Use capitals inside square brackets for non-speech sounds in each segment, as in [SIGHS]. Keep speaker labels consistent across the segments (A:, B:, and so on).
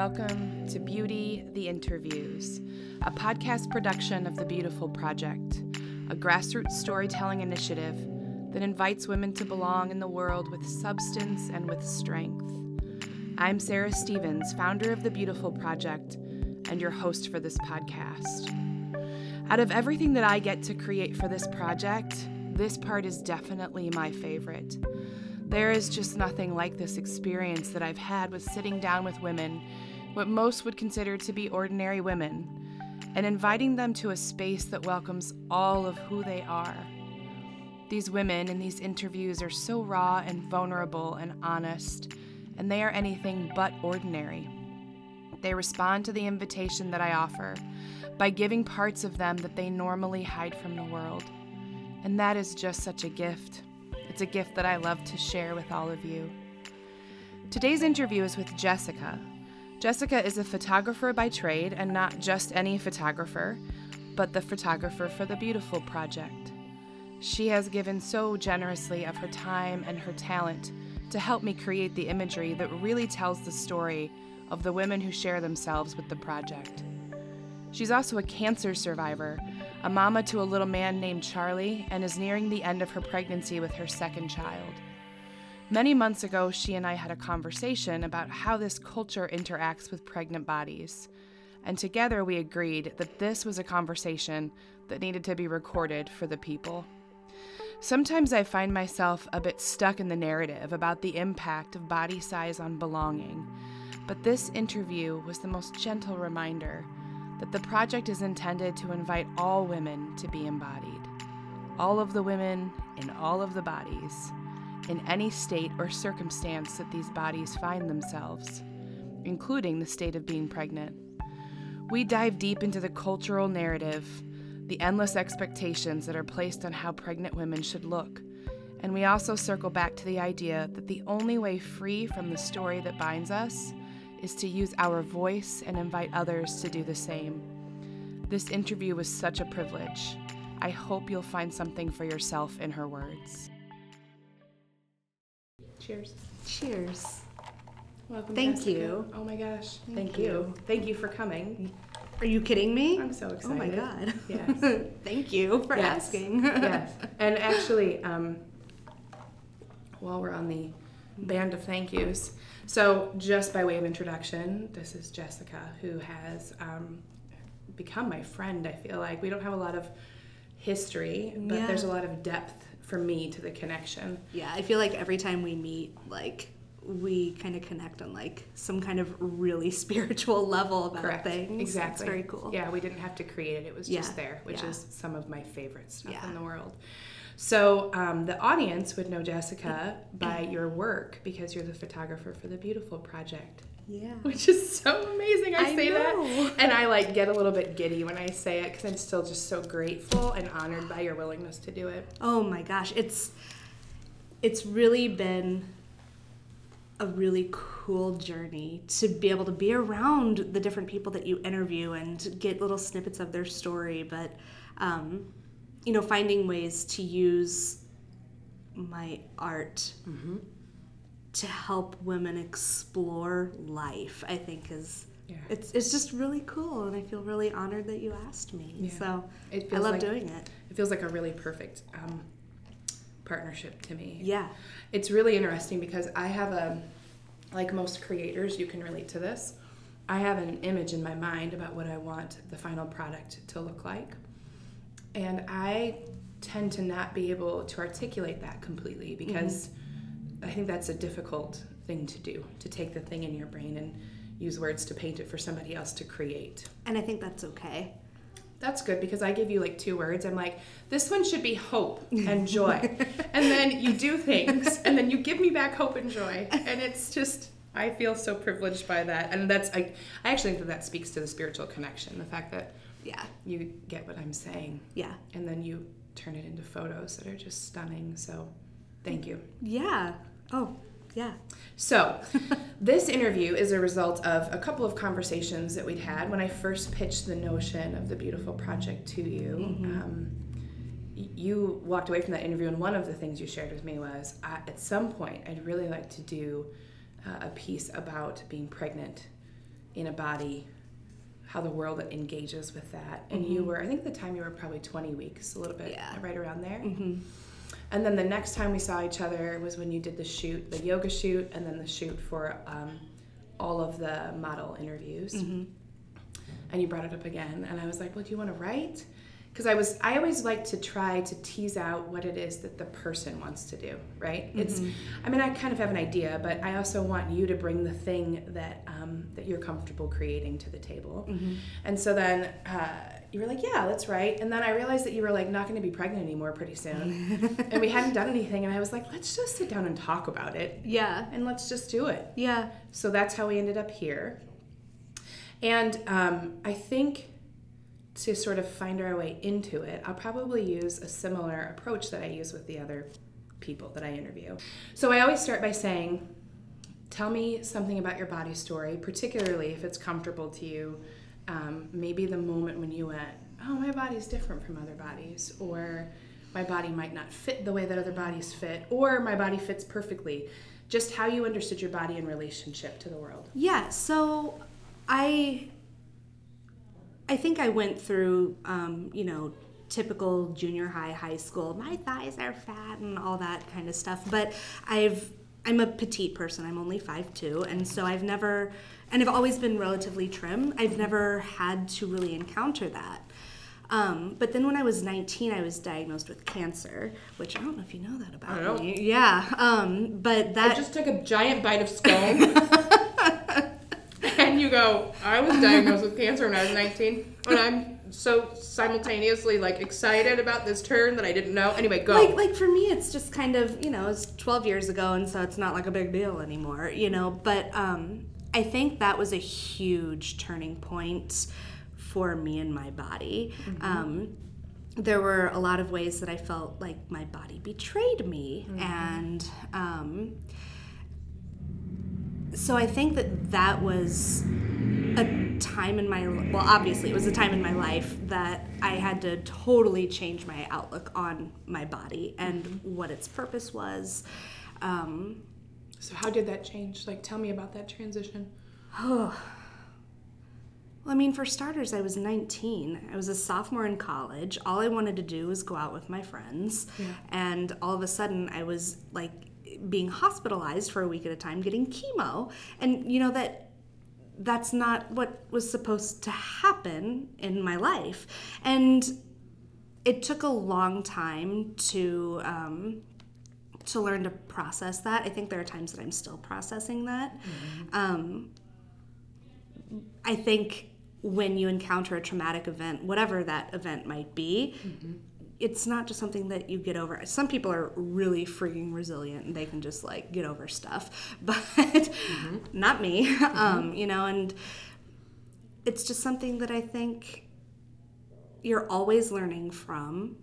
A: welcome to Beauty the Interviews, a podcast production of the Beautiful Project, a grassroots storytelling initiative that invites women to belong in the world with substance and with strength. I'm Sarah Stevens, founder of the Beautiful Project, and your host for this podcast. Out of everything that I get to create for this project, this part is definitely my favorite. There is just nothing like this experience that I've had with sitting down with women, what most would consider to be ordinary women, and inviting them to a space that welcomes all of who they are. These women in these interviews are so raw and vulnerable and honest, and they are anything but ordinary. They respond to the invitation that I offer by giving parts of them that they normally hide from the world. And that is just such a gift. It's a gift that I love to share with all of you. Today's interview is with Jessica. Jessica is a photographer by trade, and not just any photographer, but the photographer for the Beautiful Project. She has given so generously of her time and her talent to help me create the imagery that really tells the story of the women who share themselves with the project. She's also a cancer survivor a mama to a little man named Charlie, and is nearing the end of her pregnancy with her second child. Many months ago, she and I had a conversation about how this culture interacts with pregnant bodies, and together we agreed that this was a conversation that needed to be recorded for the people. Sometimes I find myself a bit stuck in the narrative about the impact of body size on belonging, but this interview was the most gentle reminder that the project is intended to invite all women to be embodied. All of the women in all of the bodies, in any state or circumstance that these bodies find themselves, including the state of being pregnant. We dive deep into the cultural narrative, the endless expectations that are placed on how pregnant women should look. And we also circle back to the idea that the only way free from the story that binds us is to use our voice and invite others to do the same. This interview was such a privilege. I hope you'll find something for yourself in her words. Cheers.
B: Cheers.
A: Welcome.
B: Thank
A: Jessica.
B: you.
A: Oh my gosh.
B: Thank
A: Thank,
B: you.
A: you. Thank you for coming.
B: Are you kidding me?
A: I'm so excited.
B: Oh my god.
A: Yes. [LAUGHS]
B: Thank you for
A: Yes.
B: asking.
A: yes. [LAUGHS] And actually, um, while we're on the band of thank yous, so just by way of introduction, this is Jessica, who has um, become my friend. I feel like we don't have a lot of history, but
B: Yeah.
A: there's a lot of depth for me to the connection.
B: Yeah, I feel like every time we meet, like we kind of connect on like some kind of really [LAUGHS] spiritual level about
A: Correct.
B: things.
A: Exactly.
B: It's very cool.
A: Yeah, we didn't have to create it; it was just there, which
B: yeah.
A: is some of my favorite stuff
B: Yeah.
A: in the world. So um, the audience would know Jessica [CLEARS THROAT] by your work because you're the photographer for the Beautiful Project,
B: Yeah.
A: which is so amazing. I,
B: I
A: say
B: know.
A: that, and I like get a little bit giddy when I say it because I'm still just so grateful and honored by your willingness to do it.
B: Oh my gosh, it's it's really been a really cool journey to be able to be around the different people that you interview and get little snippets of their story, but um, you know, finding ways to use my art to help women explore life, I think is
A: Yeah.
B: it's it's just really cool, and I feel really honored that you asked me.
A: Yeah.
B: So
A: It
B: I love
A: like
B: doing it.
A: it feels like a really perfect um, partnership to me.
B: Yeah.
A: It's really interesting because I have a, like most creators, you can relate to this. I have an image in my mind about what I want the final product to look like. And I tend to not be able to articulate that completely because I think that's a difficult thing to do to take the thing in your brain and use words to paint it for somebody else to create.
B: And I think that's okay.
A: That's good because I give you like two words. I'm like, this one should be hope and joy. [LAUGHS] and then you do things and then you give me back hope and joy. And it's just, I feel so privileged by that. And that's, I, I actually think that that speaks to the spiritual connection the fact that
B: Yeah.
A: you get what I'm saying
B: Yeah.
A: and then you turn it into photos that are just stunning. So thank you.
B: Yeah. Oh, yeah.
A: So, [LAUGHS] this interview is a result of a couple of conversations that we'd had when I first pitched the notion of the beautiful project to you. Um, you walked away from that interview, and one of the things you shared with me was at some point, I'd really like to do uh, a piece about being pregnant in a body, how the world engages with that. And you were, I think at the time you were probably 20 weeks, a little bit,
B: Yeah.
A: right around there.
B: hmm
A: And then the next time we saw each other was when you did the shoot, the yoga shoot, and then the shoot for um, all of the model interviews.
B: hmm
A: And you brought it up again, and I was like, "Well, do you want to write?" Because I was, I always like to try to tease out what it is that the person wants to do. Right? It's, I mean, I kind of have an idea, but I also want you to bring the thing that um, that you're comfortable creating to the table.
B: Mm-hmm.
A: And so then uh, you were like, "Yeah, that's right. And then I realized that you were like not going to be pregnant anymore pretty soon, [LAUGHS] and we hadn't done anything. And I was like, "Let's just sit down and talk about it,
B: Yeah.
A: and let's just do it."
B: Yeah.
A: So that's how we ended up here. And um, I think to sort of find our way into it, I'll probably use a similar approach that I use with the other people that I interview. So I always start by saying, Tell me something about your body story, particularly if it's comfortable to you. Um, maybe the moment when you went, Oh, my body's different from other bodies, or my body might not fit the way that other bodies fit, or my body fits perfectly. Just how you understood your body in relationship to the world.
B: Yeah, so I I think I went through um, you know, typical junior high, high school, my thighs are fat and all that kind of stuff. But I've I'm a petite person. I'm only 5'2", and so I've never and I've always been relatively trim. I've never had to really encounter that. Um, but then when I was 19, I was diagnosed with cancer, which I don't know if you know that about
A: I don't.
B: me. Yeah, um, but that
A: I just took a giant bite of scone. [LAUGHS] and you go, I was diagnosed with cancer when I was 19. And I'm so simultaneously like excited about this turn that I didn't know. Anyway, go.
B: like like for me it's just kind of you know it's 12 years ago and so it's not like a big deal anymore you know but um i think that was a huge turning point for me and my body. Um there were a lot of ways that i felt like my body betrayed me and um so i think that that was a time in my well obviously it was a time in my life that i had to totally change my outlook on my body and what its purpose was. Um,
A: so how did that change? Like, tell me about that transition. Oh.
B: Well i mean for starters i was 19 i was a sophomore in college all i wanted to do was go out with my friends
A: Yeah.
B: and all of a sudden i was like being hospitalized for a week at a time getting chemo and you know that that's not what was supposed to happen in my life. And it took a long time to um, to learn to process that. I think there are times that I'm still processing that. Um, I think when you encounter a traumatic event, whatever that event might be, it's not just something that you get over. Some people are really freaking resilient and they can just like get over stuff, [LAUGHS] but not me. Um, you know, and it's just something that I think you're always learning from,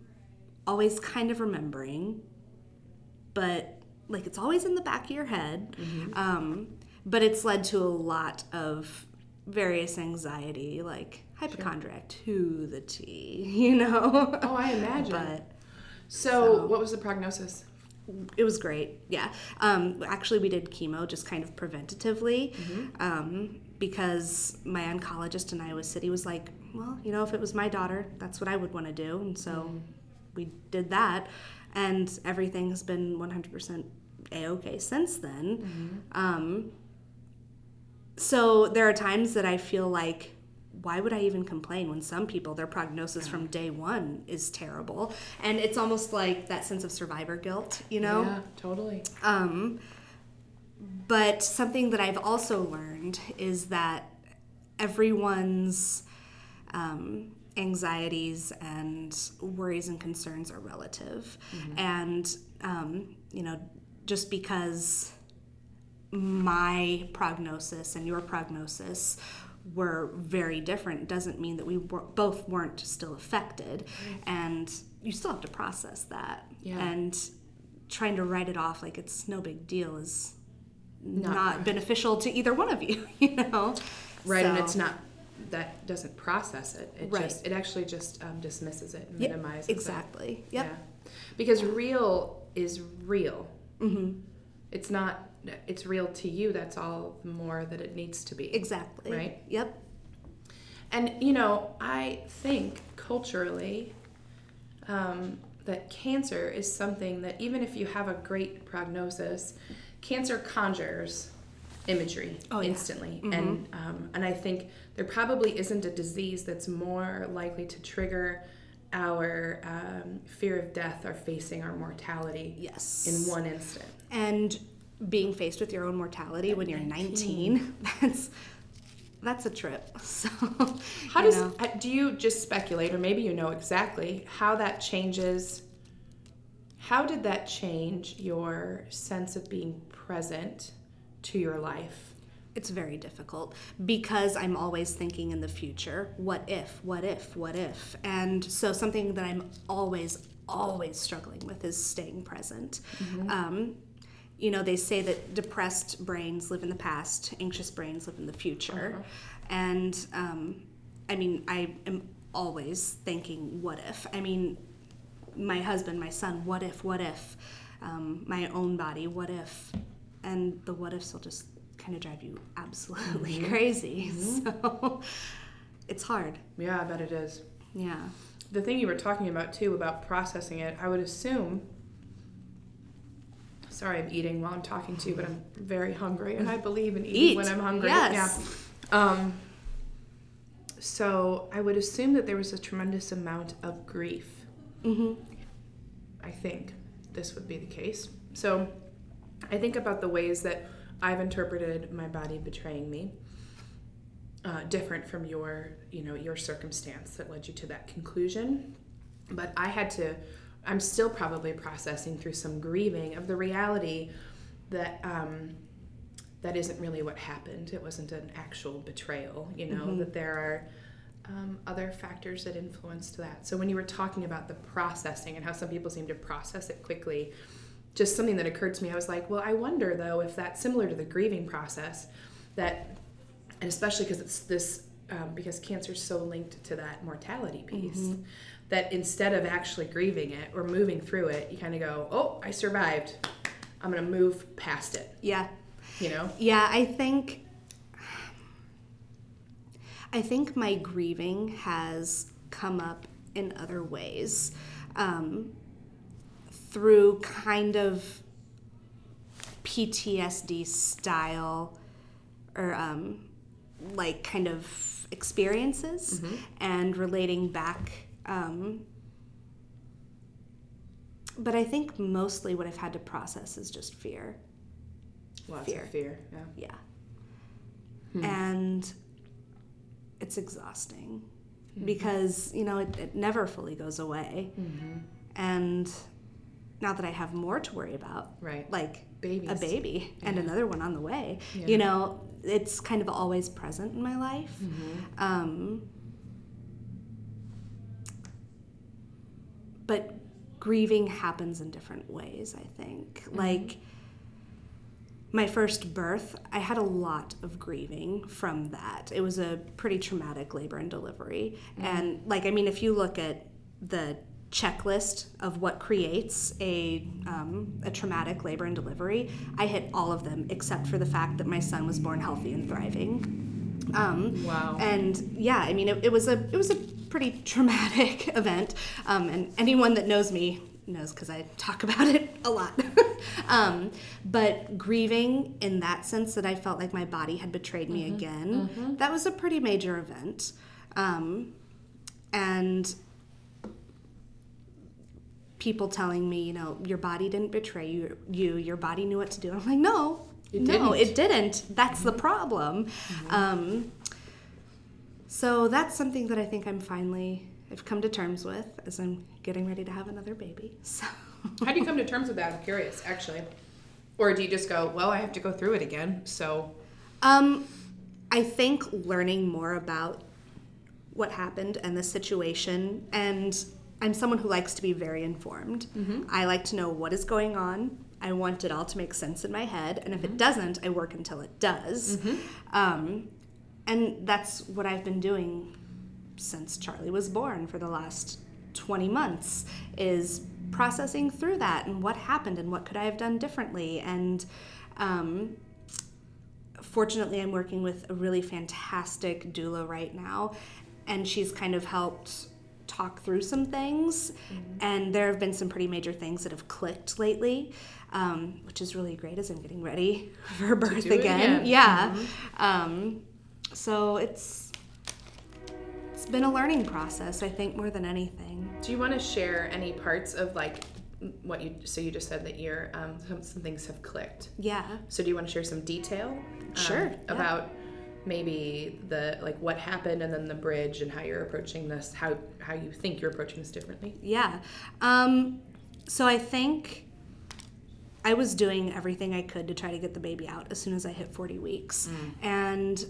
B: always kind of remembering, but like it's always in the back of your head. Um, but it's led to a lot of various anxiety, like hypochondriac to the T, [LAUGHS] you know?
A: Oh, I imagine.
B: but
A: so, what was the prognosis?
B: it was great. Yeah. Um, actually, we did chemo just kind of preventatively um, because my oncologist in Iowa City was like, well, you know, if it was my daughter, that's what I would want to do. And so we did that. And everything has been 100% A OK since then. Um, so there are times that I feel like, why would I even complain when some people, their prognosis from day one is terrible? And it's almost like that sense of survivor guilt, you know?
A: Yeah, totally.
B: Um, but something that I've also learned is that everyone's um, anxieties and worries and concerns are relative. And, um, you know, just because my prognosis and your prognosis were very different doesn't mean that we were, both weren't still affected. And you still have to process that.
A: Yeah.
B: and trying to write it off like it's no big deal is
A: Not
B: not, beneficial to either one of you [LAUGHS] you know?
A: Right, and it's not that doesn't process it. It
B: Right.
A: just it actually just um, dismisses it and
B: Yep,
A: minimizes
B: exactly
A: it. Exactly.
B: Yep
A: Yeah. Because real is real.
B: mm-hmm.
A: It's not it's real to you, that's all the more that it needs to be.
B: Exactly.
A: Right?
B: Yep.
A: And you know, I think culturally um, that cancer is something that even if you have a great prognosis, cancer conjures imagery
B: Oh, yeah.
A: instantly, and um, and I think there probably isn't a disease that's more likely to trigger our um, fear of death or facing our mortality
B: Yes.
A: in one instant.
B: and being faced with your own mortality when you're 19, [LAUGHS] that's that's a trip. [LAUGHS] So
A: How does
B: know.
A: uh, do you just speculate, or maybe you know exactly how that changes? How did that change your sense of being present to your life?
B: It's very difficult because I'm always thinking in the future. What if? What if? What if? And so something that I'm always, always struggling with is staying present. Um, you know, they say that depressed brains live in the past, anxious brains live in the future. And um, I mean, I am always thinking, what if? I mean, my husband, my son, what if, what if? Um, my own body, what if? And the what ifs will just kind of drive you absolutely crazy. [LAUGHS] So it's hard.
A: Yeah, I bet it is.
B: Yeah.
A: The thing you were talking about too about processing it, I would assume. Sorry, I'm eating while I'm talking to you, but I'm very hungry, and I [LAUGHS] believe in eating
B: Eat.
A: when I'm hungry.
B: Yes.
A: Yeah. Um, so I would assume that there was a tremendous amount of grief.
B: hmm
A: I think this would be the case. So I think about the ways that I've interpreted my body betraying me. Uh, different from your, you know, your circumstance that led you to that conclusion. But I had to, I'm still probably processing through some grieving of the reality that um, that isn't really what happened. It wasn't an actual betrayal, you know,
B: Mhm.
A: that there are um, other factors that influenced that. So when you were talking about the processing and how some people seem to process it quickly, just something that occurred to me, I was like, well, I wonder though if that's similar to the grieving process, that, and especially because it's this, um, because cancer is so linked to that mortality piece, that instead of actually grieving it or moving through it, you kind of go, oh, I survived. I'm gonna move past it.
B: Yeah.
A: You know?
B: Yeah, I think I think my grieving has come up in other ways um, through kind of PTSD style or um, like kind of experiences and relating back. Um, but I think mostly what I've had to process is just fear.
A: Lots
B: Fear.
A: of fear. Yeah.
B: Yeah. And it's exhausting because, you know, it, it never fully goes away. And now that I have more to worry about,
A: Right.
B: like
A: Babies.
B: a baby and another one on the way,
A: Yeah.
B: you know, it's kind of always present in my life. Mm-hmm. Um, but grieving happens in different ways, I think. Mm-hmm. Like, my first birth, I had a lot of grieving from that. It was a pretty traumatic labor and delivery. Mm-hmm. And, like, I mean, if you look at the checklist of what creates a, um, a traumatic labor and delivery, I hit all of them except for the fact that my son was born healthy and thriving. Um,
A: Wow.
B: and yeah, I mean, it, it was a it was a pretty [LAUGHS] traumatic event. Um, and anyone that knows me knows because I talk [LAUGHS] about it a lot. [LAUGHS] um, but grieving in that sense that I felt like my body had betrayed me again, that was a pretty major event. Um, and people telling me, you know, your body didn't betray you. You, your body knew what to do. I'm like, no,
A: It
B: no,
A: didn't.
B: it didn't. That's the problem. Um, so that's something that I think I'm finally I've come to terms with as I'm getting ready to have another baby. So [LAUGHS]
A: How do you come to terms with that? I'm curious, actually. Or do you just go, well, I have to go through it again, so
B: Um, I think learning more about what happened and the situation, and I'm someone who likes to be very informed. I like to know what is going on. I want it all to make sense in my head, and if it doesn't, I work until it does. Um, and that's what I've been doing since Charlie was born for the last 20 months is processing through that and what happened and what could I have done differently and Um, fortunately, I'm working with a really fantastic doula right now, and she's kind of helped talk through some things. And there have been some pretty major things that have clicked lately, um, which is really great as I'm getting ready [LAUGHS] for birth again.
A: again.
B: Yeah. Um, so it's it's been a learning process, I think, more than anything.
A: Do you want to share any parts of like what you? So you just said that your um, some, some things have clicked.
B: Yeah.
A: So do you want to share some detail? um,
B: Sure, yeah.
A: About maybe the like what happened and then the bridge and how you're approaching this, how how you think you're approaching this differently.
B: Yeah. Um, so I think I was doing everything I could to try to get the baby out as soon as I hit 40 weeks. And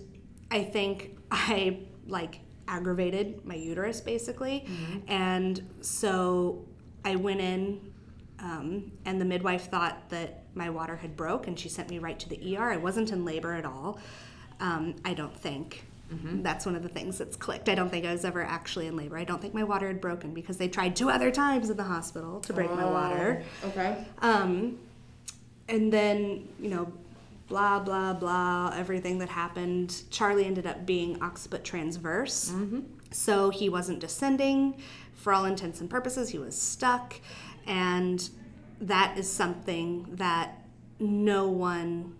B: I think I like aggravated my uterus basically. And so I went in um, and the midwife thought that my water had broke and she sent me right to the ER. I wasn't in labor at all. Um, I don't think. That's one of the things that's clicked. I don't think I was ever actually in labor. I don't think my water had broken because they tried two other times in the hospital to break my water.
A: Okay.
B: Um, and then, you know, blah, blah, blah, everything that happened. Charlie ended up being occiput transverse. So he wasn't descending. For all intents and purposes, he was stuck. And that is something that no one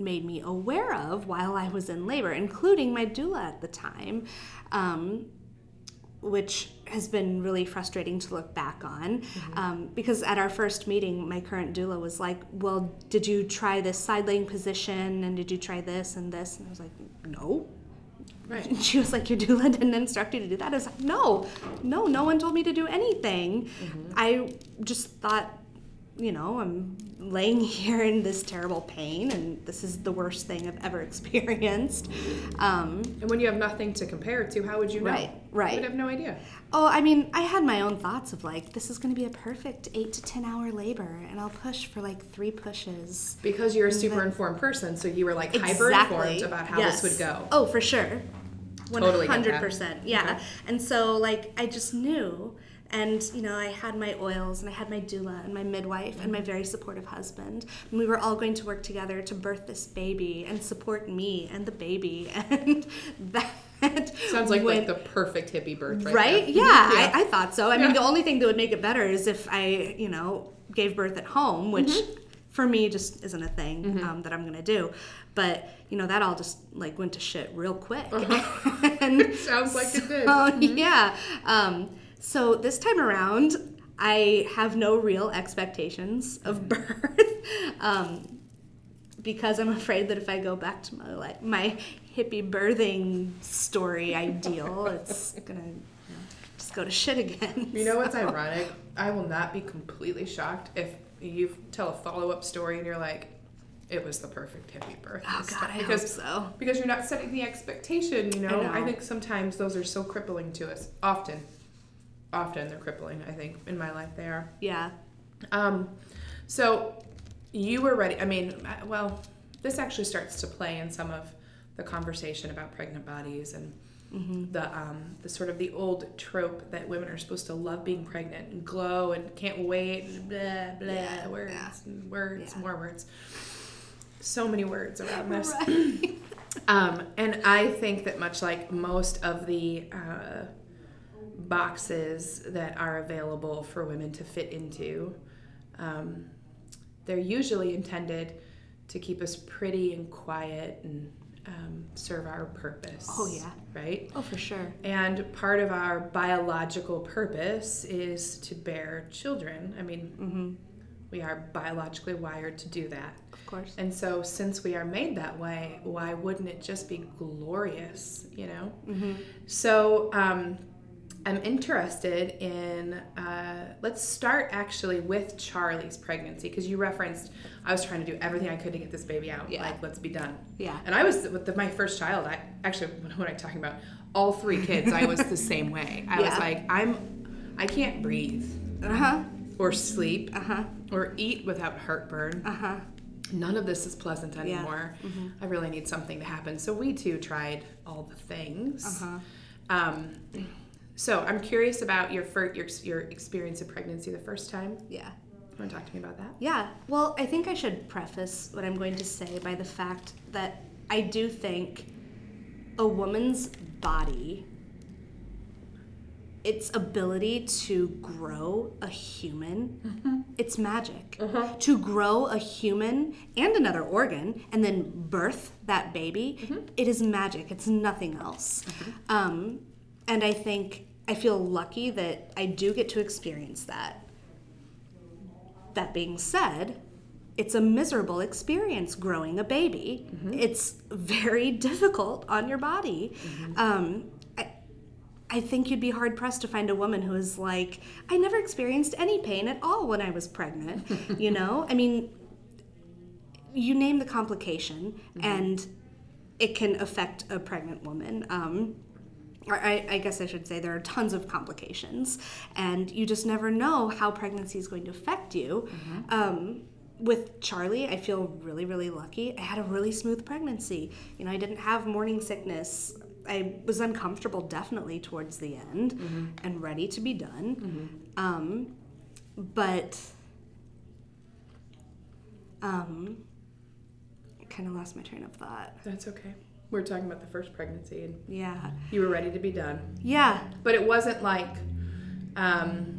B: made me aware of while I was in labor, including my doula at the time. Um, which has been really frustrating to look back on. Um, because at our first meeting my current doula was like well did you try this side laying position and did you try this and this? And i was like no.
A: Right.
B: and she was like your doula [LAUGHS] didn't instruct you to do that? I was like no. No no one told me to do anything. I just thought you know i'm laying [LAUGHS] here in this terrible pain and this is the worst thing i've ever [LAUGHS] experienced um,
A: And when you have nothing to compare it to, how would you know?
B: Right, right.
A: You would have no idea.
B: Oh, I mean, I had my own thoughts of like, this is going to be a perfect eight to 10 hour labor, and I'll push for like three pushes.
A: Because you're a super informed person, so you were like hyper informed about how
B: Yes.
A: this would go.
B: Oh, for sure.
A: Totally
B: 100%. Yeah.
A: Okay.
B: And so, like, I just knew. And, you know, I had my oils and I had my doula and my midwife and my very supportive husband. And we were all going to work together to birth this baby and support me and the baby. [LAUGHS] And that
A: Sounds like
B: went
A: like the perfect hippie birth, right?
B: right? Yeah,
A: Yeah.
B: I, I thought so. I
A: Yeah.
B: mean, the only thing that would make it better is if I, you know, gave birth at home, which
A: Mm-hmm.
B: for me just isn't a thing um, that I'm gonna do. But you know, that all just like went to shit real quick.
A: Uh-huh. [LAUGHS] [LAUGHS] Sounds like it did.
B: Oh yeah. Um, so this time around, I have no real expectations of birth. [LAUGHS] um, because I'm afraid that if I go back to my like my hippie birthing story ideal, [LAUGHS] it's gonna you know, just go to shit again. [LAUGHS]
A: You know what's ironic? I will not be completely shocked if you tell a follow up story and you're like, it was the perfect hippie birth.
B: Oh God. I
A: because,
B: hope so.
A: Because you're not setting the expectation, you know?
B: I know.
A: think sometimes those are so crippling to us. Often. Often they're crippling, I think. In my life, they are.
B: Yeah.
A: Um, so you were ready. I mean, uh, well, this actually starts to play in some of the conversation about pregnant bodies and the um, the sort of the old trope that women are supposed to love being pregnant and glow and can't wait and blah blah
B: Yeah,
A: words
B: yeah.
A: and words
B: Yeah.
A: more words. So many words around [LAUGHS] this.
B: Right.
A: Um, and I think that much like most of the uh, boxes that are available for women to fit into, um, they're usually intended to keep us pretty and quiet and um, serve our purpose.
B: Oh, yeah.
A: Right?
B: Oh, for sure.
A: And part of our biological purpose is to bear children. I mean,
B: Mm-hmm.
A: we are biologically wired to do that.
B: Of course.
A: And so, since we are made that way, why wouldn't it just be glorious, you know?
B: Mm-hmm.
A: So, um, I'm interested in, uh, let's start actually with Charlie's pregnancy, because you referenced I was trying to do everything I could to get this baby out.
B: Yeah.
A: Like, let's be done.
B: Yeah.
A: And I was, with the, my first child, I actually, [LAUGHS] what am I talking about? All three kids, I was the [LAUGHS] same way. I was like, I'm, I can't breathe
B: Uh huh.
A: or sleep
B: Uh huh.
A: or eat without heartburn
B: Uh huh.
A: none of this is pleasant anymore.
B: Yeah.
A: anymore. I really need something to happen. So we too tried all the things.
B: Uh-huh.
A: Um, so I'm curious about your first, your your experience of pregnancy the first time.
B: Yeah.
A: You Want to talk to me about that?
B: Yeah. Well, I think I should preface what I'm going to say by the fact that I do think a woman's body, its ability to grow a human, mm-hmm. it's magic. Mm-hmm. To grow a human and another organ and then birth that baby, mm-hmm. it is magic. It's nothing else. Um, and I think I feel lucky that I do get to experience that. That being said, it's a miserable experience growing a baby. It's very [LAUGHS] difficult on your body. Um, I, I think you'd be hard pressed to find a woman who is like, I never experienced any pain at all when I was pregnant. [LAUGHS] you know? I mean, you name the complication, and it can affect a pregnant woman. Um, I, I guess I should say there are tons of complications, and you just never know how pregnancy is going to affect you. Um, with Charlie, I feel really, really lucky. I had a really smooth pregnancy. You know, I didn't have morning sickness. I was uncomfortable definitely towards the end and ready to be done. Um, but um, kind of lost my train of thought.
A: That's okay. We are talking about the first pregnancy, and
B: Yeah.
A: you were ready to be done.
B: Yeah.
A: But it wasn't like. Um,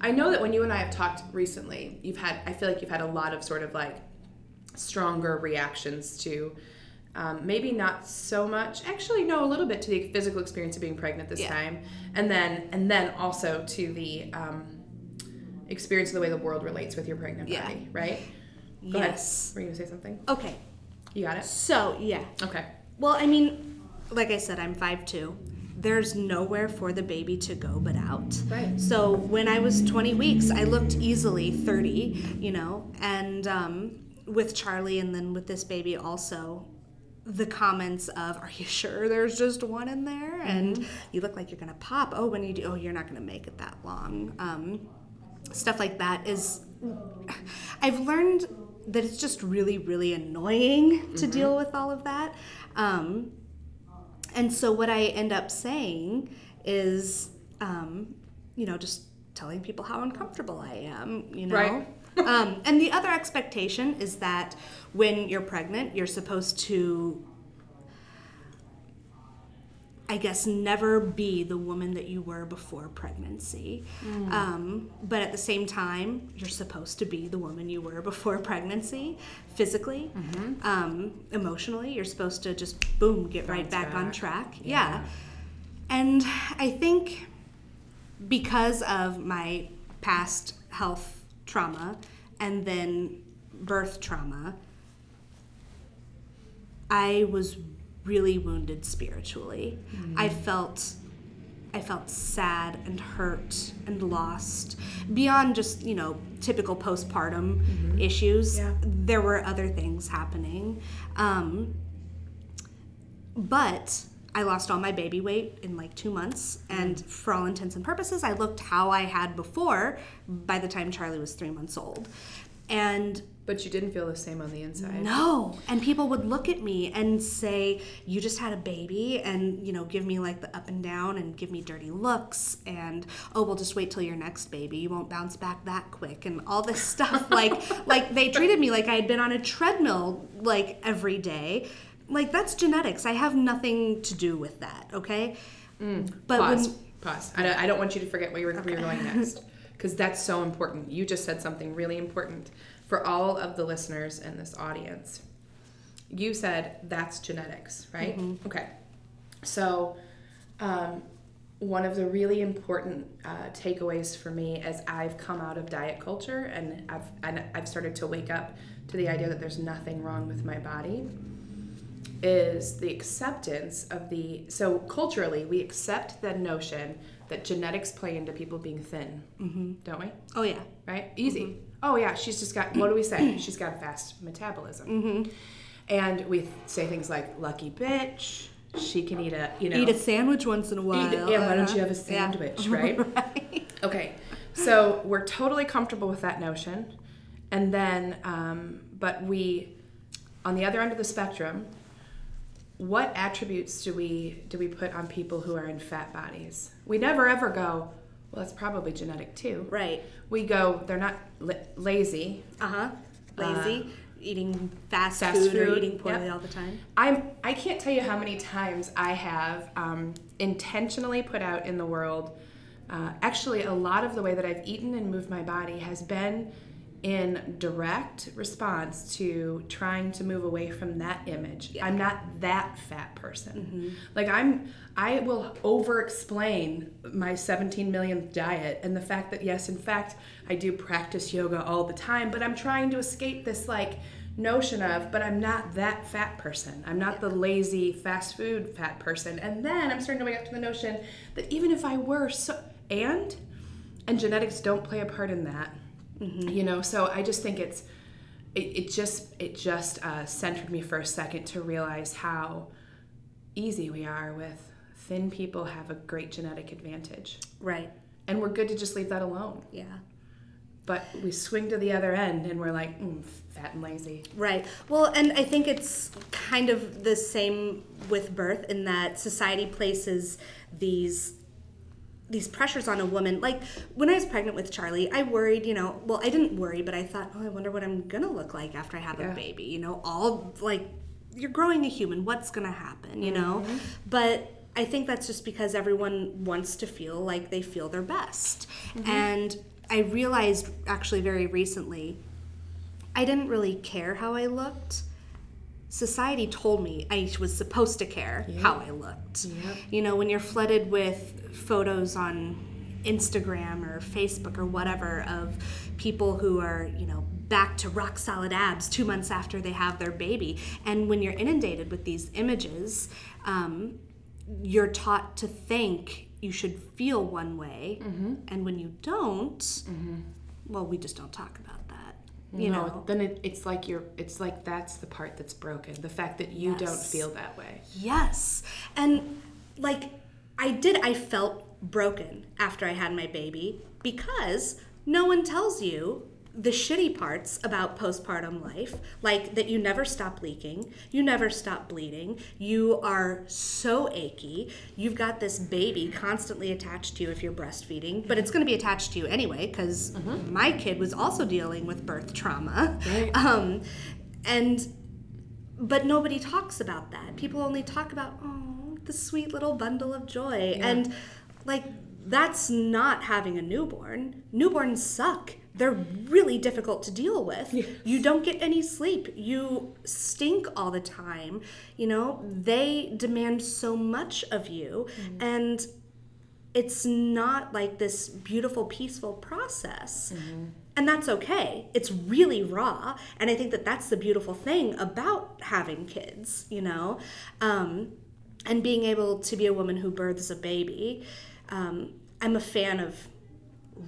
A: I know that when you and I have talked recently, you've had. I feel like you've had a lot of sort of like stronger reactions to. Um, maybe not so much. Actually, no, a little bit to the physical experience of being pregnant this
B: Yeah.
A: time, and then and then also to the um, experience of the way the world relates with your pregnant
B: Yeah.
A: body, right? Go ahead.
B: yes.
A: Were you gonna say something?
B: Okay.
A: You got it.
B: So, yeah.
A: Okay.
B: Well, I mean, like I said, I'm 5'2. There's nowhere for the baby to go but out.
A: Right.
B: So when I was 20 weeks, I looked easily 30, you know, and um, with Charlie and then with this baby also, the comments of, Are you sure there's just one in there? And you look like you're going to pop. Oh, when you do, oh, you're not going to make it that long. Um, stuff like that is, I've learned that it's just really, really annoying to deal with all of that. Um, and so what I end up saying is, um, you know, just telling people how uncomfortable I am, you know.
A: Right.
B: um, and the other expectation is that when you're pregnant, you're supposed to, I guess, never be the woman that you were before pregnancy. Um, but at the same time, you're supposed to be the woman you were before pregnancy, physically, um, emotionally. You're supposed to just boom, get right
A: Bounce
B: back, on track.
A: Yeah.
B: yeah. And I think because of my past health trauma and then birth trauma, I was really wounded spiritually. Mm-hmm. I felt I felt sad and hurt and lost. Beyond just, you know, typical postpartum mm-hmm. issues,
A: Yeah.
B: there were other things happening. Um, but I lost all my baby weight in like two months, mm-hmm. and for all intents and purposes, I looked how I had before by the time Charlie was three months old. And
A: But you didn't feel the same on the inside.
B: no, and people would look at me and say, "You just had a baby," and you know, give me like the up and down and give me dirty looks, and oh, well, just wait till your next baby. You won't bounce back that quick, and all this [LAUGHS] stuff. like, like they treated me like I had been on a treadmill like every day. Like that's genetics. I have nothing to do with that. Okay. Mm. But
A: Pause.
B: when
A: Pause. I don't, I don't want you to forget where you were, where you're going next, [LAUGHS] because that's so important. You just said something really important for all of the listeners in this audience. You said that's genetics, right? Okay. So, um, one of the really important uh, takeaways for me as I've come out of diet culture and I've and I've started to wake up to the idea that there's nothing wrong with my body is the acceptance of the so culturally we accept the notion that genetics play into people being thin don't we
B: oh yeah,
A: right easy oh yeah she's just got what do we say [CLEARS THROAT] she's got a fast metabolism and we say things like lucky bitch she can eat a you know
B: eat a sandwich once in a while.
A: Eat- yeah, why don't you have a
B: Uh-huh. Yeah.
A: sandwich, [LAUGHS] right?
B: right.
A: Okay, so we're totally comfortable with that notion, and then, um, but we, on the other end of the spectrum, what attributes do we do we put on people who are in fat bodies? We never ever go, Well, it's probably genetic too.
B: Right.
A: We go, they're not la- lazy.
B: Uh-huh. Lazy, eating fast,
A: fast
B: food, or eating poorly
A: yep.
B: all the time.
A: I'm I can't tell you how many times I have um, intentionally put out in the world. Uh, actually, a lot of the way that I've eaten and moved my body has been in direct response to trying to move away from that image. I'm not that fat person. Mm-hmm. Like I'm I will over explain my 17 millionth diet and the fact that yes, in fact, I do practice yoga all the time, but I'm trying to escape this like notion of, but I'm not that fat person. I'm not the lazy fast food fat person. And then I'm starting to wake up to the notion that even if I were so and and genetics don't play a part in that. You know, so I just think it's it, it just it just uh, centered me for a second to realize how easy we are with thin people have a great genetic advantage.
B: Right.
A: And we're good to just leave that alone.
B: Yeah.
A: But we swing to the other end and we're like, mm, fat and lazy.
B: Right. Well, and I think it's kind of the same with birth in that society places these these pressures on a woman. Like when I was pregnant with Charlie, I worried, you know, well, I didn't worry, but I thought, oh, I wonder what I'm going to look like after I have
A: Yeah.
B: a baby, you know, all like you're growing a human, what's going to happen, you know? Mm-hmm. But I think that's just because everyone wants to feel like they feel their best. Mm-hmm. And I realized actually very recently I didn't really care how I looked. Society told me I was supposed to care how I looked.
A: Yep.
B: You know, when you're flooded with photos on Instagram or Facebook or whatever of people who are, you know, back to rock solid abs two months after they have their baby. And when you're inundated with these images, um, you're taught to think you should feel one way. And when you don't, well, we just don't talk about. You
A: no,
B: know?
A: then it, it's like you're it's like that's the part that's broken. The fact that you don't feel that way.
B: Yes. And like I did I felt broken after I had my baby because no one tells you the shitty parts about postpartum life, like that you never stop leaking, you never stop bleeding, you are so achy, you've got this baby constantly attached to you if you're breastfeeding, but it's going to be attached to you anyway because my kid was also dealing with birth trauma.
A: Right. [LAUGHS]
B: Um, and but nobody talks about that. People only talk about oh, the sweet little bundle of joy, and like that's not having a newborn. Newborns suck. They're really difficult to deal with. You don't get any sleep. You stink all the time. You know, they demand so much of you, and it's not like this beautiful, peaceful process. And that's okay. It's really raw. And I think that that's the beautiful thing about having kids, you know? Um, and being able to be a woman who births a baby. Um, I'm a fan of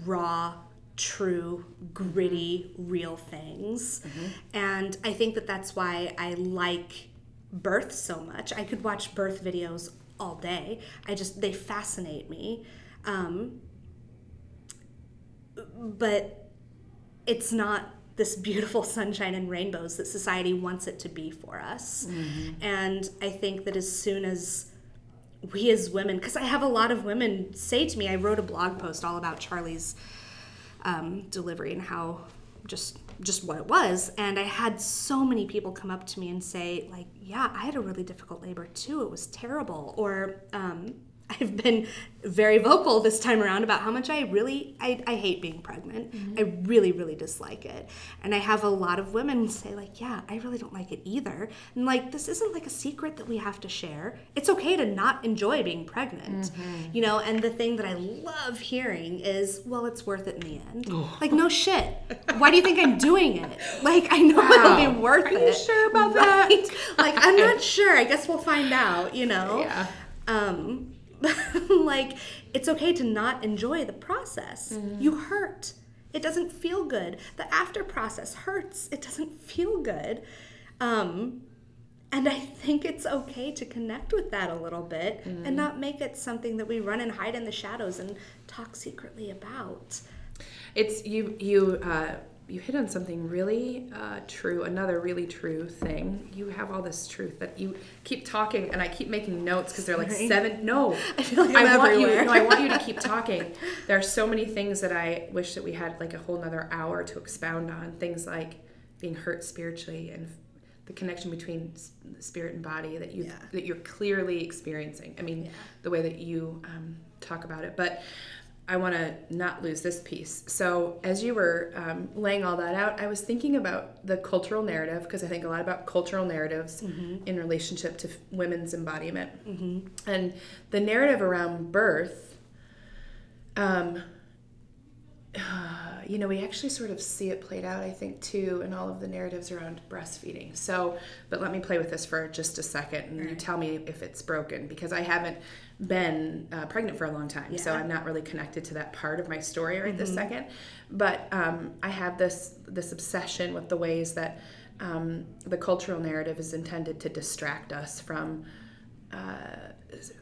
B: raw, true, gritty, real things. And I think that that's why I like birth so much. I could watch birth videos all day. I just, they fascinate me. Um, but it's not this beautiful [LAUGHS] sunshine and rainbows that society wants it to be for us. And I think that as soon as we as women, because I have a lot of women say to me, I wrote a blog post all about Charlie's um, delivery and how just just what it was. And i had so many people come up to me and say like yeah i had a really difficult labor too. It was terrible. Or um, i've been very vocal this time around about how much i really i, I hate being pregnant. I really really dislike it. And i have a lot of women say like yeah i really don't like it either. And like this isn't like a secret that we have to share. It's okay to not enjoy being pregnant you know? And the thing that i love hearing is well it's worth it in the end. Like no shit. Why do you think i'm doing it? Like i know it'll be worth
A: Are
B: it.
A: Are you sure about [LAUGHS] that?
B: Like i'm not [LAUGHS] sure. I guess we'll find out you know?
A: Yeah.
B: um [LAUGHS] like it's okay to not enjoy the process. You hurt. It doesn't feel good. The after process hurts. It doesn't feel good. Um and i think it's okay to connect with that a little bit and not make it something that we run and hide in the shadows and talk secretly about.
A: It's you you uh, you hit on something really uh, true. Another really true thing. You have all this truth that you keep talking, and I keep making notes because they're like
B: Sorry.
A: seven. No, [LAUGHS]
B: I feel like I'm
A: want you.
B: everywhere.
A: No, I want you to [LAUGHS] keep talking. There are so many things that I wish that we had like a whole nother hour to expound on. Things like being hurt spiritually and the connection between spirit and body that you
B: Yeah.
A: that you're clearly experiencing. I mean,
B: Yeah.
A: the way that you um, talk about it, but. I want to not lose this piece. So, as you were um, laying all that out, I was thinking about the cultural narrative because I think a lot about cultural narratives in relationship to f- women's embodiment. And the narrative around birth, um, you know, we actually sort of see it played out, I think, too, in all of the narratives around breastfeeding. So, but let me play with this for just a second and you tell me if it's broken because I haven't been uh, pregnant for a long time. So I'm not really connected to that part of my story right this second. But um, I have this, this obsession with the ways that um, the cultural narrative is intended to distract us from uh,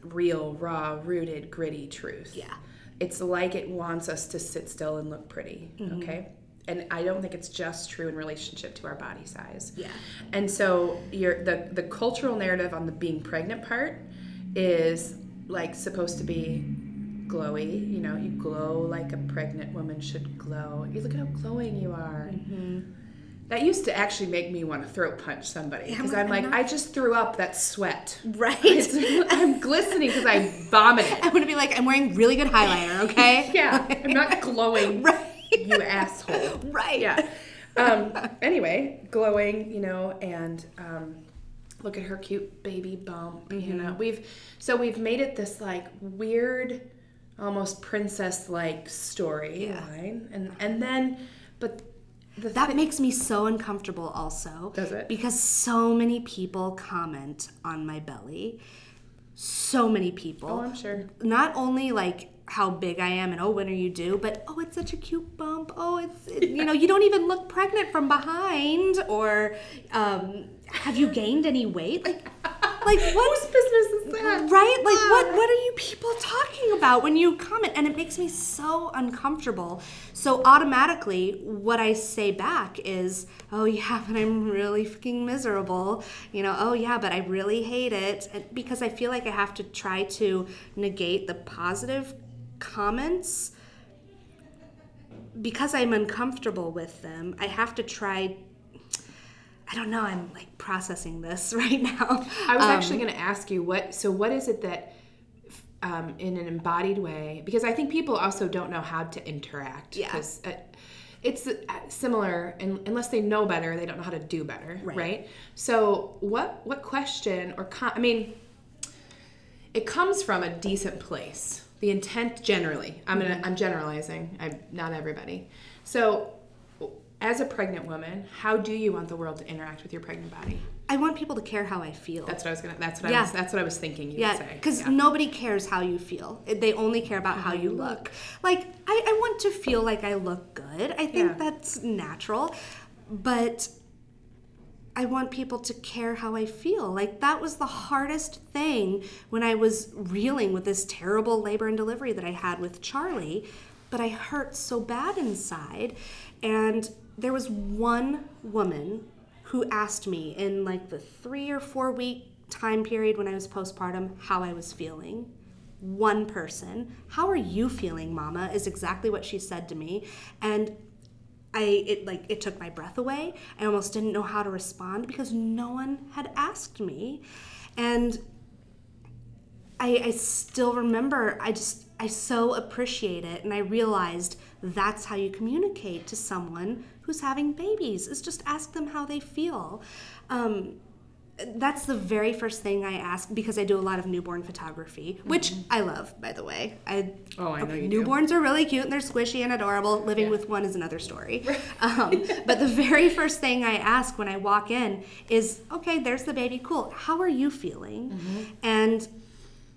A: real, raw, rooted, gritty truth.
B: Yeah.
A: It's like it wants us to sit still and look pretty, mm-hmm. okay? And I don't think it's just true in relationship to our body size.
B: Yeah.
A: And so your the the cultural narrative on the being pregnant part is like supposed to be glowy. You know, you glow like a pregnant woman should glow. You look at how glowing you are. Mm-hmm. That used to actually make me want to throat punch somebody
B: Yeah,
A: because
B: I'm
A: I'm
B: like,
A: like,
B: I'm
A: I just threw up that sweat.
B: Right. [LAUGHS]
A: I'm glistening because I vomited. [LAUGHS]
B: I'm gonna be like, I'm wearing really good highlighter, okay? [LAUGHS]
A: Yeah, I'm not glowing,
B: Right.
A: you asshole.
B: Right.
A: Yeah. Um, anyway, glowing, you know, and um, look at her cute baby bump. You
B: Mm-hmm.
A: know, we've so we've made it this like weird, almost princess-like storyline, and and then, but
B: That makes me so uncomfortable also.
A: Does it?
B: Because so many people comment on my belly. So many people.
A: oh, I'm sure.
B: Not only like how big I am and oh when are you due, but oh it's such a cute bump. Oh it's it, you know you don't even look pregnant from behind or um, have you gained any weight? Like like [LAUGHS] what
A: Whose business is that?
B: Right? Like what what are you people talking about when you comment? And it makes me so uncomfortable. So automatically what I say back is, "Oh yeah, but I'm really freaking miserable." You know, "Oh yeah, but I really hate it." And because I feel like I have to try to negate the positive comments because I'm uncomfortable with them. I have to try I don't know, I'm like processing this [LAUGHS] right now.
A: I was
B: Um,
A: actually going to ask you what. So, what is it that, um, in an embodied way, because I think people also don't know how to interact.
B: Yeah.
A: Because uh, it's uh, similar, and unless they know better, they don't know how to do better.
B: Right.
A: So, what what question or com- I mean, it comes from a decent place. The intent generally. I'm gonna. I'm generalizing. I'm not everybody. So. As a pregnant woman, how do you want the world to interact with your pregnant body?
B: I want people to care how I feel.
A: That's what I was gonna. That's what I
B: Yeah.
A: was. That's what I was thinking. You would
B: yeah,
A: say.
B: because
A: Yeah.
B: nobody cares how you feel. They only care about how you look. Like, I, I want to feel like I look good. I think
A: Yeah.
B: that's natural. But I want people to care how I feel. Like, that was the hardest thing when I was reeling with this terrible labor and delivery that I had with Charlie. But I hurt so bad inside. And there was one woman who asked me in like the three or four week time period when I was postpartum how I was feeling. One person, how are you feeling, mama? is exactly what she said to me. And I it like it took my breath away. I almost didn't know how to respond because no one had asked me. And I, I still remember I just I so appreciate it and I realized that's how you communicate to someone who's having babies is just ask them how they feel. Um, that's the very first thing I ask because I do a lot of newborn photography, which I love, by the way. I
A: Mm-hmm. Oh, I know you do.
B: newborns are really cute and they're squishy and adorable. Living with one is another story. [LAUGHS] um, but the very first thing I ask when I walk in is, "Okay, there's the baby. Cool. How are you feeling?"
A: Mm-hmm.
B: And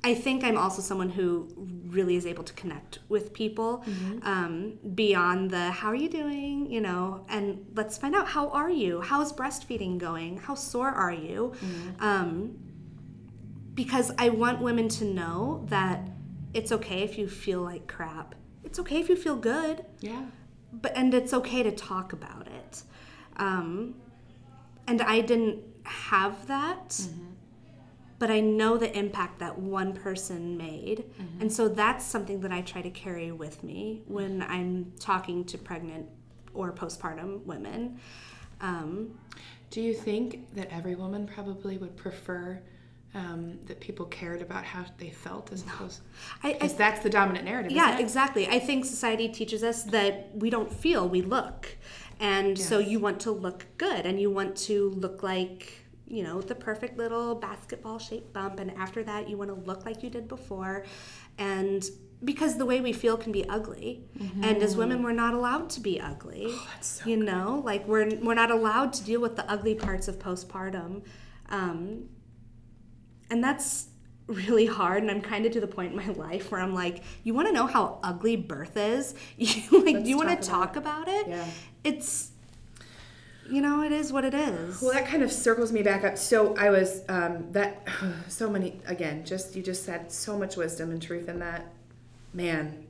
B: I think I'm also someone who really is able to connect with people
A: Mm-hmm.
B: um, beyond the "How are you doing?" You know, and let's find out how are you? How's breastfeeding going? How sore are you?
A: Mm-hmm.
B: Um, because I want women to know that it's okay if you feel like crap. It's okay if you feel good.
A: Yeah.
B: but and it's okay to talk about it. Um, and I didn't have that.
A: Mm-hmm.
B: But I know the impact that one person made.
A: Mm-hmm.
B: And so that's something that I try to carry with me when I'm talking to pregnant or postpartum women. Um,
A: Do you think that every woman probably would prefer um, that people cared about how they felt as opposed? Because that's the dominant narrative.
B: Yeah, exactly. I think society teaches us that we don't feel, we look. And so you want to look good and you want to look like, you know, the perfect little basketball shaped bump. And after that, you want to look like you did before. And because the way we feel can be ugly. And as women, we're not allowed to be ugly.
A: Mm-hmm. Oh, so
B: you know, like we're, we're not allowed to deal with the ugly parts of postpartum. Um, and that's really hard and i'm kind of to the point in my life where i'm like you want to know how ugly birth is [LAUGHS] you like do you want to talk about it
A: Yeah.
B: it's you know it is what it is
A: Well, that kind of circles me back up. So I was um, that [SIGHS] so many again. Just you just said so much wisdom and truth in that. Man,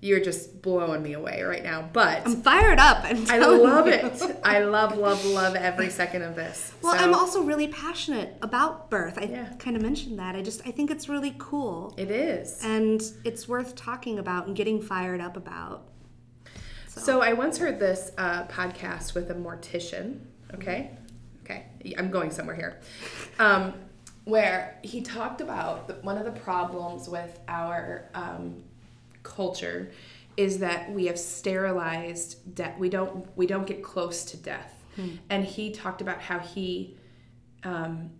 A: you're just blowing me away right now. But
B: i'm fired up I'm
A: I love
B: you.
A: it. I love, love, love every second of this.
B: well
A: So,
B: i'm also really passionate about birth i
A: Yeah.
B: kind of mentioned that i just i think it's really cool
A: It is.
B: and it's worth talking about and getting fired up about
A: So I once heard this uh, podcast with a mortician. Okay, okay, I'm going somewhere here, um, where he talked about the, one of the problems with our um, culture is that we have sterilized death. We don't we don't get close to death, and he talked about how he. Um,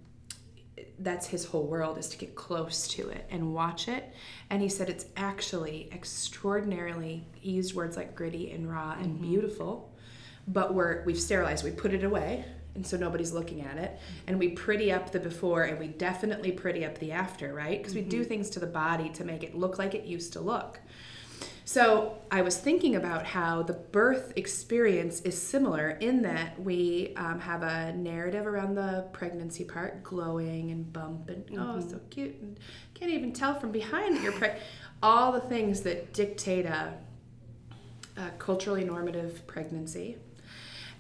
A: that's his whole world is to get close to it and watch it. And he said it's actually extraordinarily he used words like gritty and raw and mm-hmm. beautiful. But we're we've sterilized we put it away and so nobody's looking at it. And we pretty up the before and we definitely pretty up the after right? Because we do mm-hmm. things to the body to make it look like it used to look so I was thinking about how the birth experience is similar in that we um, have a narrative around the pregnancy part, glowing and bump and oh so cute and can't even tell from behind that you're pregnant. All the things that dictate a, a culturally normative pregnancy.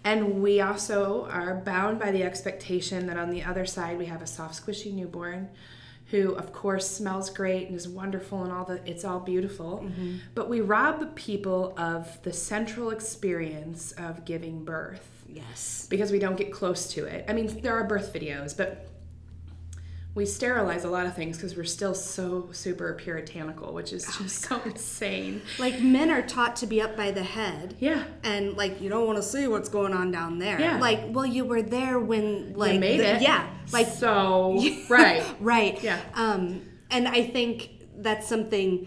A: And we also are bound by the expectation that on the other side we have a soft, squishy newborn who, of course, smells great and is wonderful and all the it's all beautiful. Mm-hmm. But we rob people of the central experience of giving birth
B: yes
A: because we don't get close to it. I mean, there are birth videos, but we sterilize a lot of things because we're still so super puritanical, which is just so insane.
B: like men are taught to be up by the head
A: Yeah.
B: and like you don't want to see what's going on down there.
A: Yeah.
B: Like, well, you were there when like
A: you made
B: the-
A: it.
B: Yeah. Like
A: so [LAUGHS] right.
B: right.
A: Yeah.
B: Um, and I think that's something,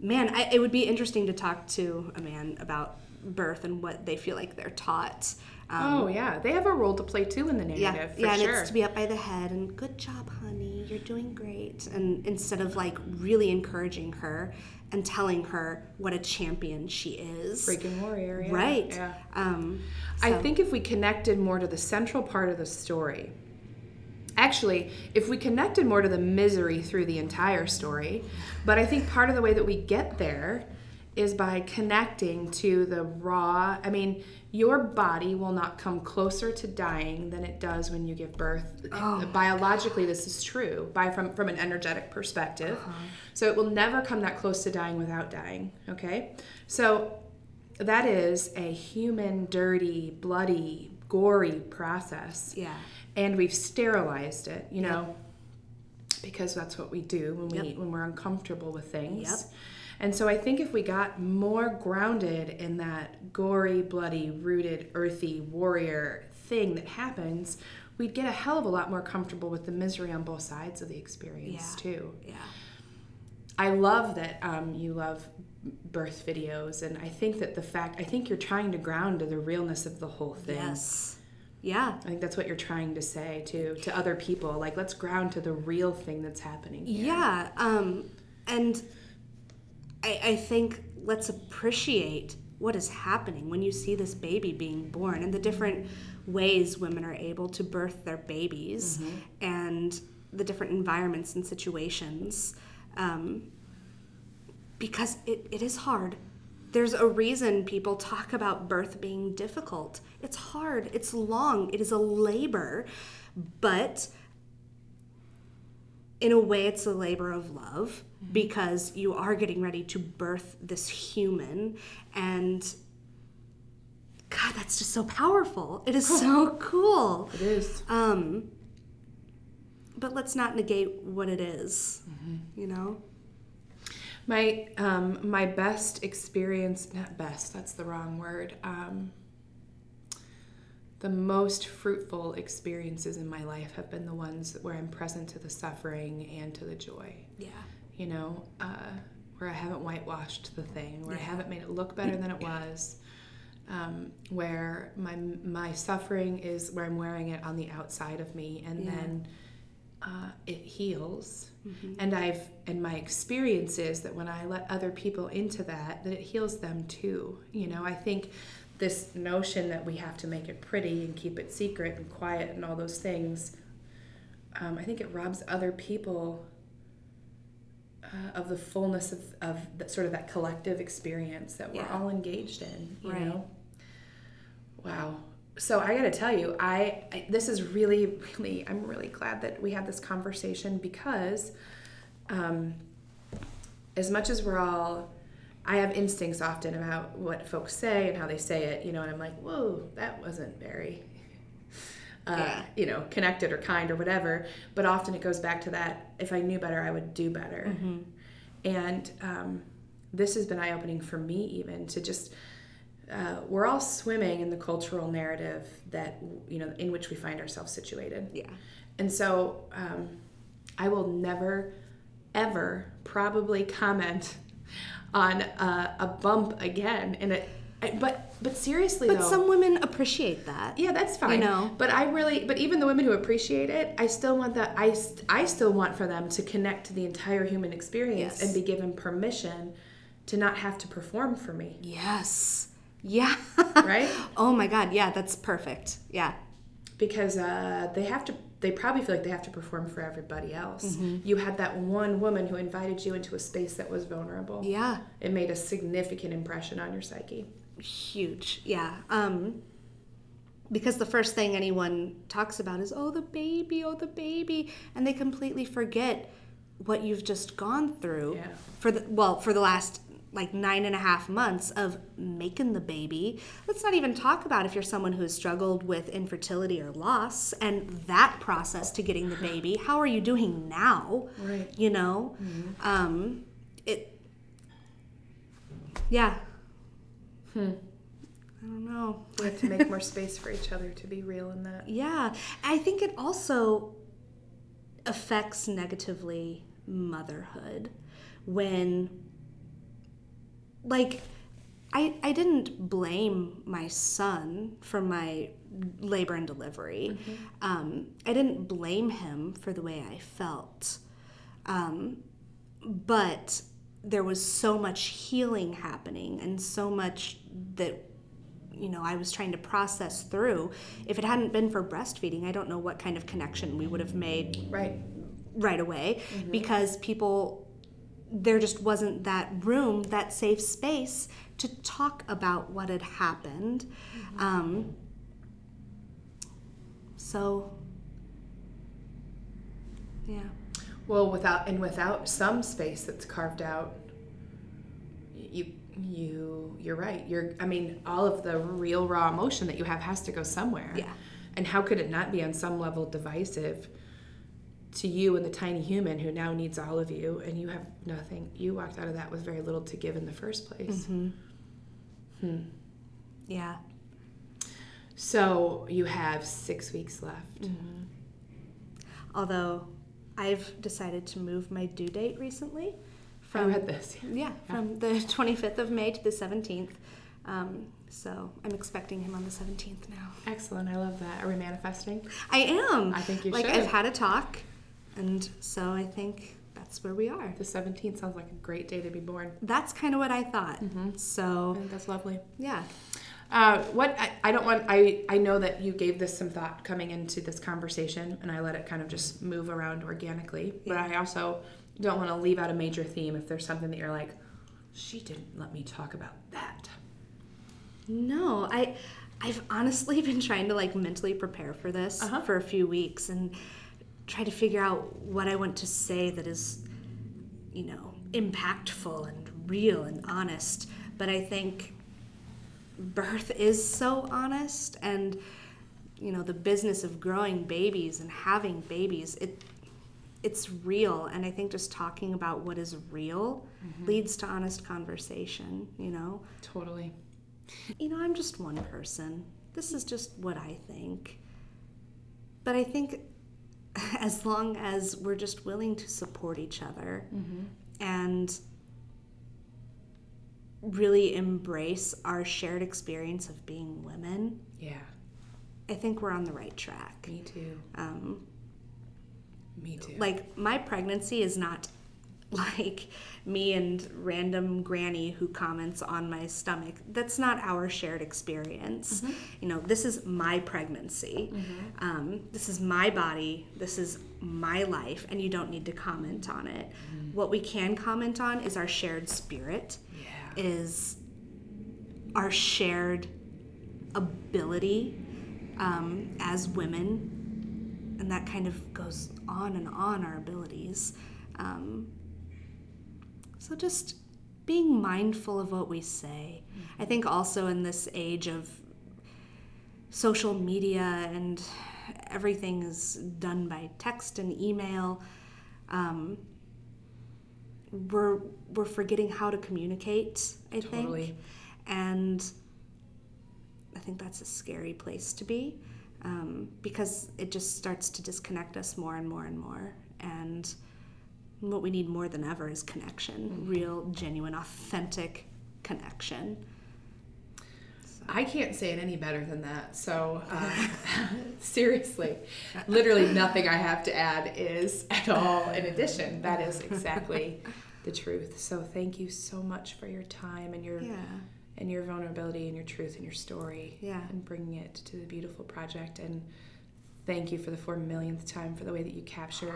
B: man. I, it would be interesting to talk to a man about birth and what they feel like they're taught. Um,
A: Oh yeah, they have a role to play too in the narrative.
B: yeah,
A: for
B: yeah, and it's to be up by the head and good job, honey, you're doing great. And instead of like really encouraging her and telling her what a champion she is,
A: freaking warrior. Yeah.
B: right?
A: Yeah.
B: Um,
A: I think if we connected more to the central part of the story, actually, if we connected more to the misery through the entire story, but I think part of the way that we get there is by connecting to the raw. I mean, your body will not come closer to dying than it does when you give birth. Oh Biologically, this is true by from from an energetic perspective. Uh-huh. So it will never come that close to dying without dying. Okay, so that is a human, dirty, bloody, gory process.
B: Yeah.
A: And we've sterilized it, you know, because that's what we do when we
B: Yep.
A: when we're uncomfortable with things.
B: Yep.
A: And so I think if we got more grounded in that gory, bloody, rooted, earthy warrior thing that happens, we'd get a hell of a lot more comfortable with the misery on both sides of the experience
B: Yeah.
A: too.
B: yeah.
A: I love that um, you love birth videos, and I think that the fact I think you're trying to ground to the realness of the whole thing.
B: Yes. Yeah.
A: I think that's what you're trying to say to to other people. Like, let's ground to the real thing that's happening. Here.
B: Yeah. Um, and I, I think let's appreciate what is happening when you see this baby being born and the different ways women are able to birth their babies and the different environments and situations. Um, because it, it is hard. There's a reason people talk about birth being difficult. It's hard, it's long, it is a labor, but in a way, it's a labor of love because you are getting ready to birth this human. And God, that's just so powerful. It is so [LAUGHS] cool.
A: It is.
B: Um, but let's not negate what it is, you know?
A: My um, my best experience, not best, that's the wrong word. Um, the most fruitful experiences in my life have been the ones where I'm present to the suffering and to the joy.
B: Yeah.
A: You know, uh, where I haven't whitewashed the thing, where I haven't made it look better than it was. Um, where my my suffering is where I'm wearing it on the outside of me, and
B: Yeah.
A: then uh, it heals. And I've and my experience is that when I let other people into that, that it heals them too. You know, I think this notion that we have to make it pretty and keep it secret and quiet and all those things, um, I think it robs other people uh, of the fullness of, of that sort of that collective experience that we're
B: Yeah.
A: all engaged in. You
B: Right.
A: know. Wow. So I got to tell you, I, I this is really, really, I'm really glad that we had this conversation because, um, as much as we're all, I have instincts often about what folks say and how they say it, you know, and I'm like, whoa, that wasn't very, uh,
B: Yeah.
A: you know, connected or kind or whatever. But often it goes back to that: if I knew better, I would do better. And um, this has been eye opening for me, even to just uh, we're all swimming in the cultural narrative that you know in which we find ourselves situated.
B: Yeah.
A: And so um, I will never, ever probably comment on uh, a bump again. And it, but but seriously
B: But
A: though,
B: some women appreciate that.
A: yeah, that's fine.
B: I know?
A: But I really, but even the women who appreciate it, I still want that. I I still want for them to connect to the entire human experience
B: Yes.
A: and be given permission to not have to perform for me.
B: Yes. Yeah.
A: Right? [LAUGHS]
B: oh my God. Yeah, that's perfect. Yeah.
A: because uh, they have to they probably feel like they have to perform for everybody else you had that one woman who invited you into a space that was vulnerable
B: Yeah.
A: it made a significant impression on your psyche
B: Huge. Yeah. Um, because the first thing anyone talks about is, oh, the baby, oh, the baby. And they completely forget what you've just gone through
A: Yeah.
B: for the, well, for the last like nine and a half months of making the baby. Let's not even talk about if you're someone who has struggled with infertility or loss and that process to getting the baby. How are you doing now?
A: Right.
B: You know? mm-hmm. Um, it, yeah.
A: Hmm.
B: I don't know.
A: we have to make more space for each other to be real in that [LAUGHS]
B: Yeah, I think it also affects negatively motherhood when like I I didn't blame my son for my labor and delivery. Um, I didn't blame him for the way I felt. Um, but there was so much healing happening and so much that you know I was trying to process through. If it hadn't been for breastfeeding, I don't know what kind of connection we would have made
A: right
B: right away because people there just wasn't that room, that safe space to talk about what had happened. Um, so, yeah.
A: well without and without some space that's carved out you you you're right you're i mean all of the real raw emotion that you have has to go somewhere
B: Yeah.
A: and how could it not be on some level divisive to you and the tiny human who now needs all of you and you have nothing you walked out of that with very little to give in the first place Hmm.
B: Yeah.
A: so you have six weeks left
B: Mm-hmm. Although I've decided to move my due date recently
A: i
B: from
A: read this [LAUGHS]
B: yeah, from the [LAUGHS] 25th of May to the 17th. Um, so I'm expecting him on the 17th now.
A: excellent i love that are we manifesting
B: I am.
A: I think you
B: like
A: should.
B: Like, I've had a talk, and so I think that's where we are.
A: the 17th sounds like a great day to be born
B: That's kind of what I thought.
A: I
B: So
A: that's lovely
B: yeah,
A: Uh, what I, I don't want I I know that you gave this some thought coming into this conversation, and I let it kind of just move around organically. But I also don't want to leave out a major theme if there's something that you're like, she didn't let me talk about that.
B: No, I I've honestly [LAUGHS] been trying to like mentally prepare for this
A: Uh-huh.
B: for a few weeks and try to figure out what I want to say that is you know, impactful and real and honest. But I think birth is so honest and you know, the business of growing babies and having babies, it it's real and I think just talking about what is real mm-hmm. leads to honest conversation, you know
A: Totally.
B: you know, I'm just one person. This is just what I think. But I think [LAUGHS] as long as we're just willing to support each other and really embrace our shared experience of being women,
A: Yeah.
B: I think we're on the right track.
A: Me too.
B: Um,
A: Me too.
B: like my pregnancy is not [LAUGHS] like me and random granny who comments on my stomach. That's not our shared experience. You know this is my pregnancy. Um, this is my body. This is my life and you don't need to comment on it. What we can comment on is our shared spirit
A: yeah.
B: is our shared ability um, as women, and that kind of goes on and on our abilities. Um, so just being mindful of what we say. I think also in this age of social media and everything is done by text and email. Um, we're we're forgetting how to communicate. I
A: Totally.
B: think, and I think that's a scary place to be um, because it just starts to disconnect us more and more and more. And what we need more than ever is connection, real, genuine, authentic connection.
A: I can't say it any better than that. So, um, [LAUGHS] [LAUGHS] seriously, literally nothing I have to add is at all in addition. That is exactly the truth. So, thank you so much for your time and your
B: Yeah.
A: and your vulnerability and your truth and your story.
B: Yeah.
A: And bringing it to the beautiful project. And thank you for the four millionth time for the way that you capture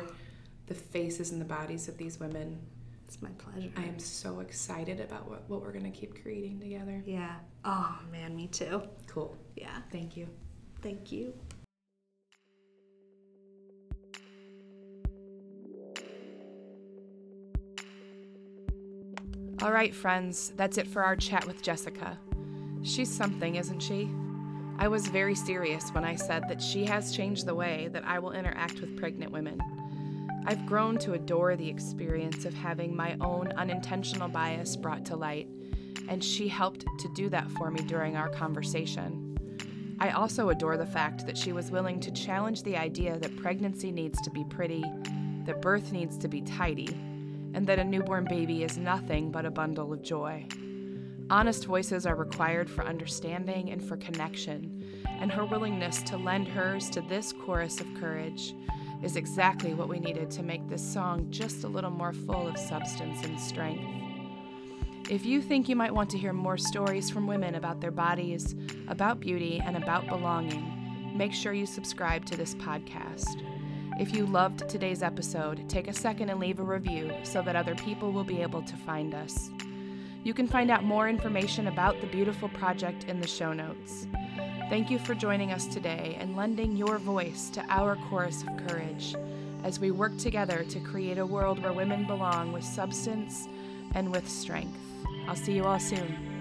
A: the faces and the bodies of these women.
B: It's my pleasure.
A: I am so excited about what, what we're going to keep creating together.
B: yeah. Oh, man, me too.
A: Cool.
B: Yeah.
A: Thank you.
B: Thank you.
A: All right, friends, that's it for our chat with Jessica. She's something, isn't she? I was very serious when I said that she has changed the way that I will interact with pregnant women. I've grown to adore the experience of having my own unintentional bias brought to light, and she helped to do that for me during our conversation. I also adore the fact that she was willing to challenge the idea that pregnancy needs to be pretty, that birth needs to be tidy, and that a newborn baby is nothing but a bundle of joy. Honest voices are required for understanding and for connection, and her willingness to lend hers to this chorus of courage is exactly what we needed to make this song just a little more full of substance and strength. If you think you might want to hear more stories from women about their bodies, about beauty, and about belonging, make sure you subscribe to this podcast. If you loved today's episode, take a second and leave a review so that other people will be able to find us. You can find out more information about the beautiful project in the show notes. Thank you for joining us today and lending your voice to our chorus of courage as we work together to create a world where women belong with substance and with strength. I'll see you all soon.